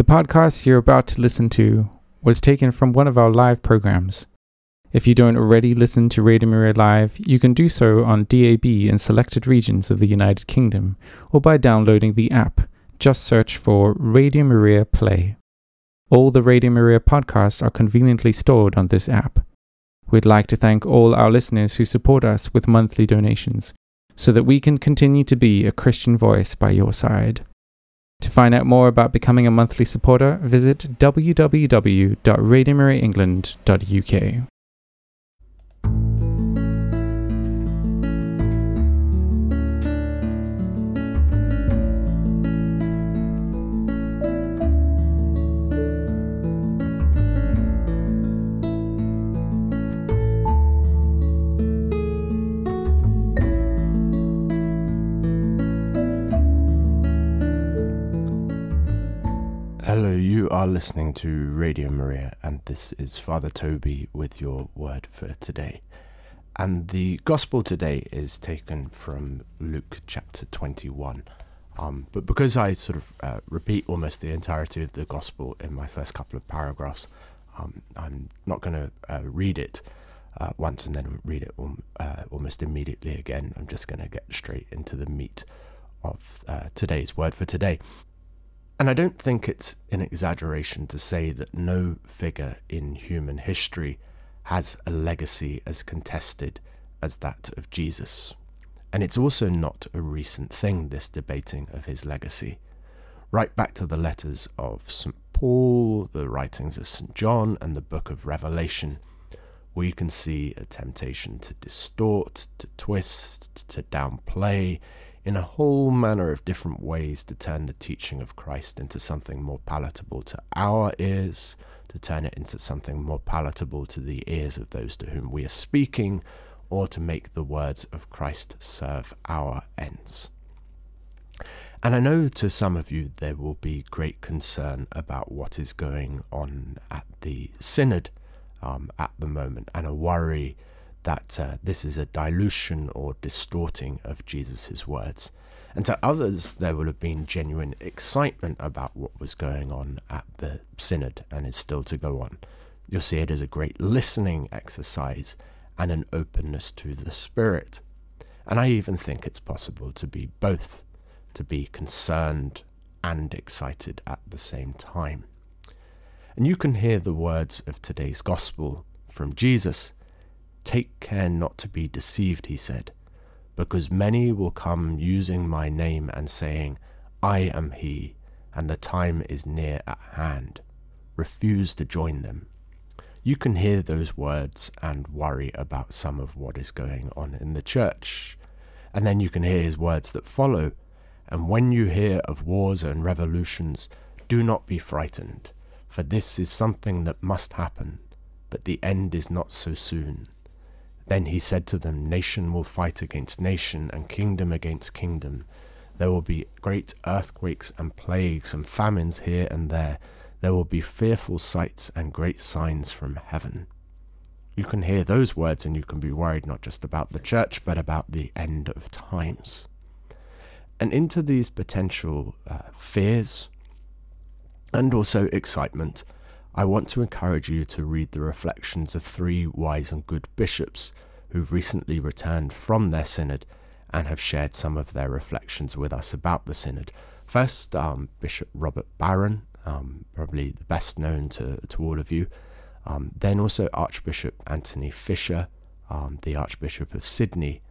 The podcast you're about to listen to was taken from one of our live programs. If you don't already listen to Radio Maria Live, you can do so on DAB in selected regions of the United Kingdom or by downloading the app. Just search for Radio Maria Play. All the Radio Maria podcasts are conveniently stored on this app. We'd like to thank all our listeners who support us with monthly donations so that we can continue to be a Christian voice by your side. To find out more about becoming a monthly supporter, visit www.radiomariaengland.uk. are listening to Radio Maria, and this is Father Toby with your word for today. And the gospel today is taken from Luke chapter 21. Um, but because I sort of uh, repeat almost the entirety of the gospel in my first couple of paragraphs, um, I'm not going to uh, read it uh, once and then read it um, uh, almost immediately again. I'm just going to get straight into the meat of uh, today's word for today. And I don't think it's an exaggeration to say that no figure in human history has a legacy as contested as that of Jesus. And it's also not a recent thing, this debating of his legacy. Right back to the letters of St. Paul, the writings of St. John, and the book of Revelation, we can see a temptation to distort, to twist, to downplay, in a whole manner of different ways to turn the teaching of Christ into something more palatable to our ears, to turn it into something more palatable to the ears of those to whom we are speaking, or to make the words of Christ serve our ends. And I know to some of you there will be great concern about what is going on at the Synod um, at the moment, and a worry that uh, this is a dilution or distorting of Jesus' words. And to others, there will have been genuine excitement about what was going on at the synod and is still to go on. You'll see it as a great listening exercise and an openness to the Spirit. And I even think it's possible to be both, to be concerned and excited at the same time. And you can hear the words of today's Gospel from Jesus Take care not to be deceived, he said, because many will come using my name and saying, I am he, and the time is near at hand. Refuse to join them. You can hear those words and worry about some of what is going on in the church. And then you can hear his words that follow. And when you hear of wars and revolutions, do not be frightened, for this is something that must happen, but the end is not so soon. Then he said to them, Nation will fight against nation, and kingdom against kingdom. There will be great earthquakes and plagues and famines here and there. There will be fearful sights and great signs from heaven. You can hear those words and you can be worried not just about the church, but about the end of times. And into these potential uh, fears and also excitement, I want to encourage you to read the reflections of three wise and good bishops who've recently returned from their synod and have shared some of their reflections with us about the synod. First, um, Bishop Robert Barron, um, probably the best known to, to all of you. Um, then also Archbishop Anthony Fisher, um, the Archbishop of Sydney.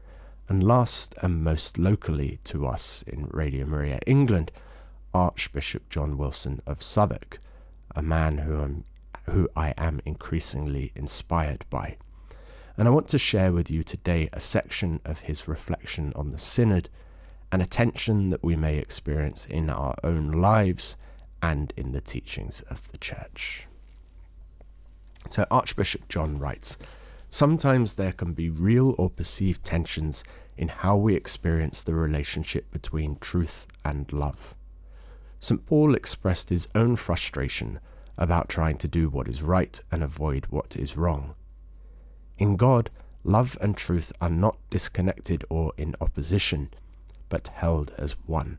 And last and most locally to us in Radio Maria England, Archbishop John Wilson of Southwark a man who, I'm, who I am increasingly inspired by. And I want to share with you today a section of his reflection on the Synod and a tension that we may experience in our own lives and in the teachings of the Church. So, Archbishop John writes Sometimes there can be real or perceived tensions in how we experience the relationship between truth and love. St. Paul expressed his own frustration about trying to do what is right and avoid what is wrong. In God, love and truth are not disconnected or in opposition, but held as one.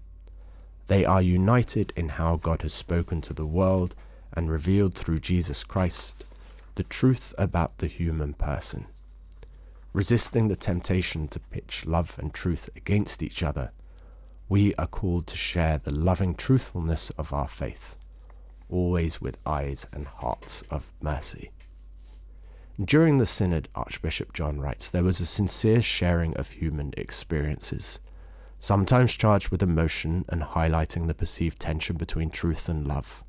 They are united in how God has spoken to the world and revealed through Jesus Christ the truth about the human person. Resisting the temptation to pitch love and truth against each other, we are called to share the loving truthfulness of our faith, always with eyes and hearts of mercy. During the Synod, Archbishop John writes, there was a sincere sharing of human experiences sometimes charged with emotion and highlighting the perceived tension between truth and love.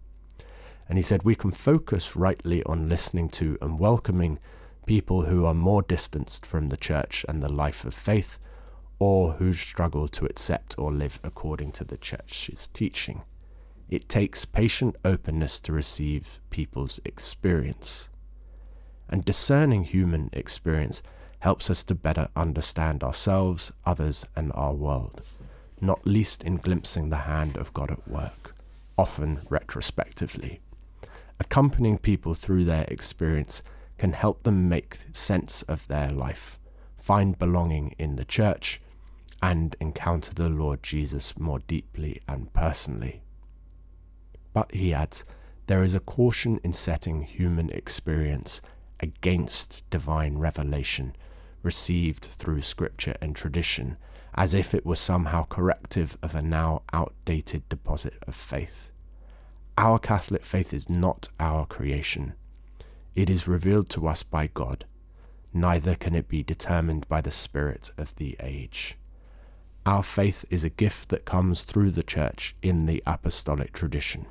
And he said, We can focus rightly on listening to and welcoming people who are more distanced from the church and the life of faith, or who struggle to accept or live according to the church's teaching. It takes patient openness to receive people's experience. And discerning human experience helps us to better understand ourselves, others, and our world, not least in glimpsing the hand of God at work, often retrospectively. Accompanying people through their experience can help them make sense of their life, find belonging in the church, and encounter the Lord Jesus more deeply and personally. But he adds, there is a caution in setting human experience against divine revelation received through scripture and tradition, as if it were somehow corrective of a now outdated deposit of faith. Our Catholic faith is not our creation. It is revealed to us by God. Neither can it be determined by the spirit of the age. Our faith is a gift that comes through the Church in the apostolic tradition.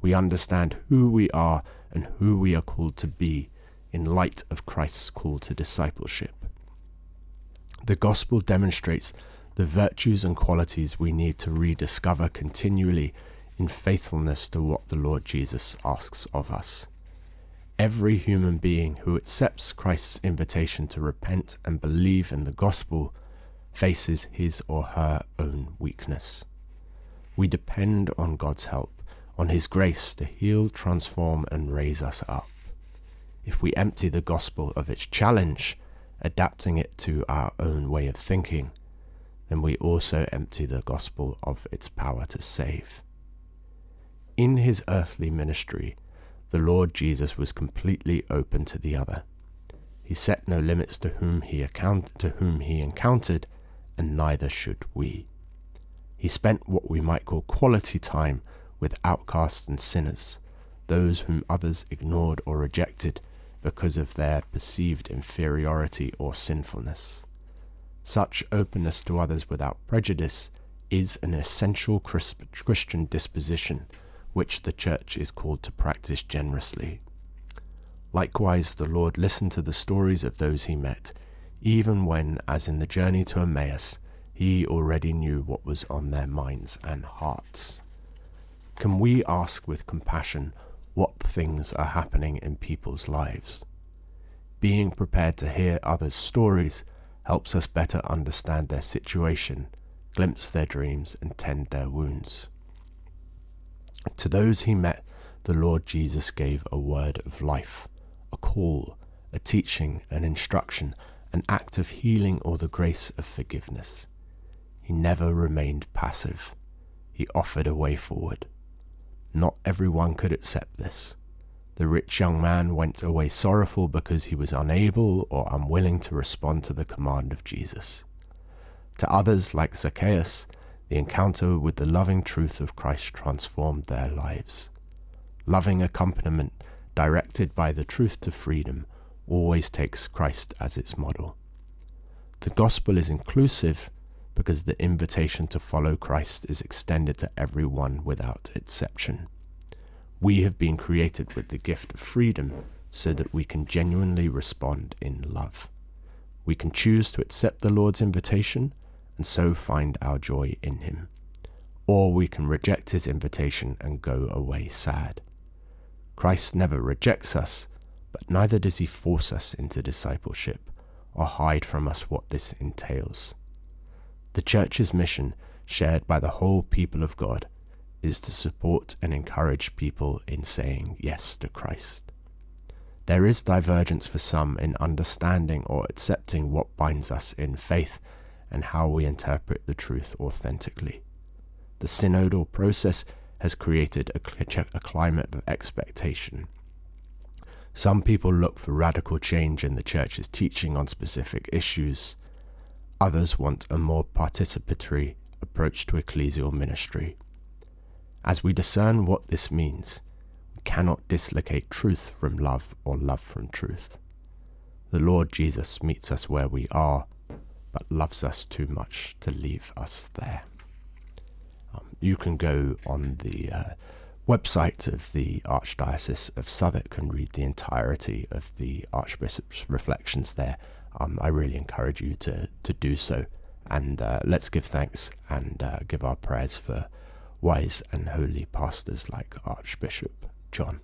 We understand who we are and who we are called to be in light of Christ's call to discipleship. The Gospel demonstrates the virtues and qualities we need to rediscover continually in faithfulness to what the Lord Jesus asks of us. Every human being who accepts Christ's invitation to repent and believe in the gospel faces his or her own weakness. We depend on God's help, on his grace to heal, transform, and raise us up if we empty the gospel of its challenge, adapting it to our own way of thinking, then we also empty the gospel of its power to save. In his earthly ministry, the Lord Jesus was completely open to the other. He set no limits to whom he account to whom he encountered, and neither should we. He spent what we might call quality time with outcasts and sinners, those whom others ignored or rejected because of their perceived inferiority or sinfulness. Such openness to others without prejudice is an essential Christian disposition which the Church is called to practice generously. Likewise, the Lord listened to the stories of those he met, even when, as in the journey to Emmaus, he already knew what was on their minds and hearts. Can we ask with compassion what things are happening in people's lives. Being prepared to hear others' stories helps us better understand their situation, glimpse their dreams, and tend their wounds. To those he met, the Lord Jesus gave a word of life, a call, a teaching, an instruction, an act of healing, or the grace of forgiveness. He never remained passive. He offered a way forward. Not everyone could accept this. The rich young man went away sorrowful because he was unable or unwilling to respond to the command of Jesus. To others, like Zacchaeus, the encounter with the loving truth of Christ transformed their lives. Loving accompaniment, directed by the truth to freedom, always takes Christ as its model. The gospel is inclusive because the invitation to follow Christ is extended to everyone without exception. We have been created with the gift of freedom so that we can genuinely respond in love. We can choose to accept the Lord's invitation and so find our joy in Him. Or we can reject His invitation and go away sad. Christ never rejects us, but neither does He force us into discipleship or hide from us what this entails. The Church's mission, shared by the whole people of God, is to support and encourage people in saying yes to Christ. There is divergence for some in understanding or accepting what binds us in faith and how we interpret the truth authentically. The synodal process has created a, climate of expectation. Some people look for radical change in the church's teaching on specific issues. Others want a more participatory approach to ecclesial ministry. As we discern what this means, we cannot dislocate truth from love or love from truth. The Lord Jesus meets us where we are, but loves us too much to leave us there. Um, you can go on the uh, website of the Archdiocese of Southwark and read the entirety of the Archbishop's reflections there. Um, I really encourage you to, to do so. And uh, let's give thanks and uh, give our prayers for wise and holy pastors like Archbishop John.